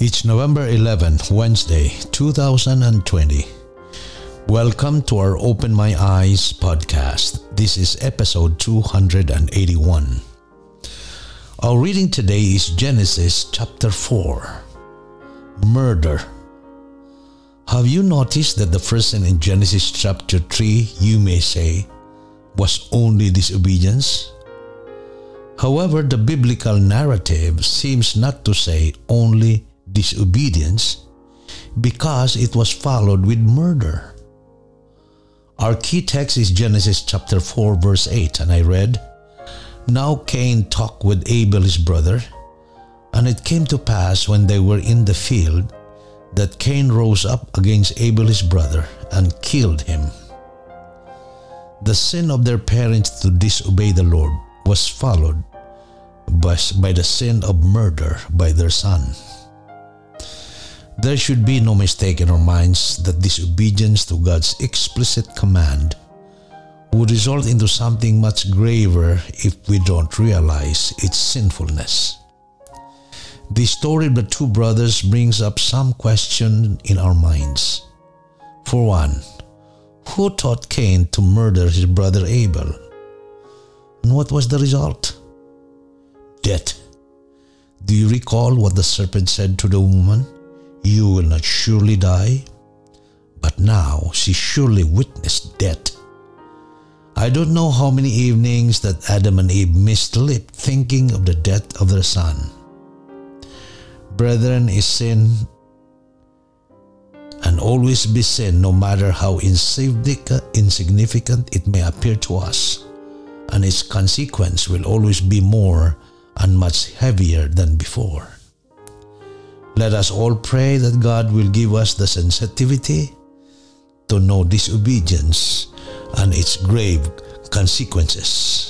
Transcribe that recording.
It's November 11th, Wednesday, 2020. Welcome to our Open My Eyes podcast. This is episode 281. Our reading today is Genesis chapter 4 Murder. Have you noticed that the first sin in Genesis chapter 3, you may say, was only disobedience? However, the biblical narrative seems not to say only disobedience because it was followed with murder. Our key text is Genesis chapter 4 verse 8 and I read, Now Cain talked with Abel his brother, and it came to pass when they were in the field that Cain rose up against Abel his brother and killed him. The sin of their parents to disobey the Lord was followed by the sin of murder by their son. There should be no mistake in our minds that disobedience to God's explicit command would result into something much graver if we don't realize its sinfulness. The story of the two brothers brings up some question in our minds. For one, who taught Cain to murder his brother Abel? And what was the result? Death. Do you recall what the serpent said to the woman? You will not surely die. But now she surely witnessed death. I don't know how many evenings that Adam and Eve missed sleep thinking of the death of their son. Brethren, is sin and always be sin no matter how insignificant it may appear to us, and its consequence will always be more and much heavier than before. Let us all pray that God will give us the sensitivity to know disobedience and its grave consequences.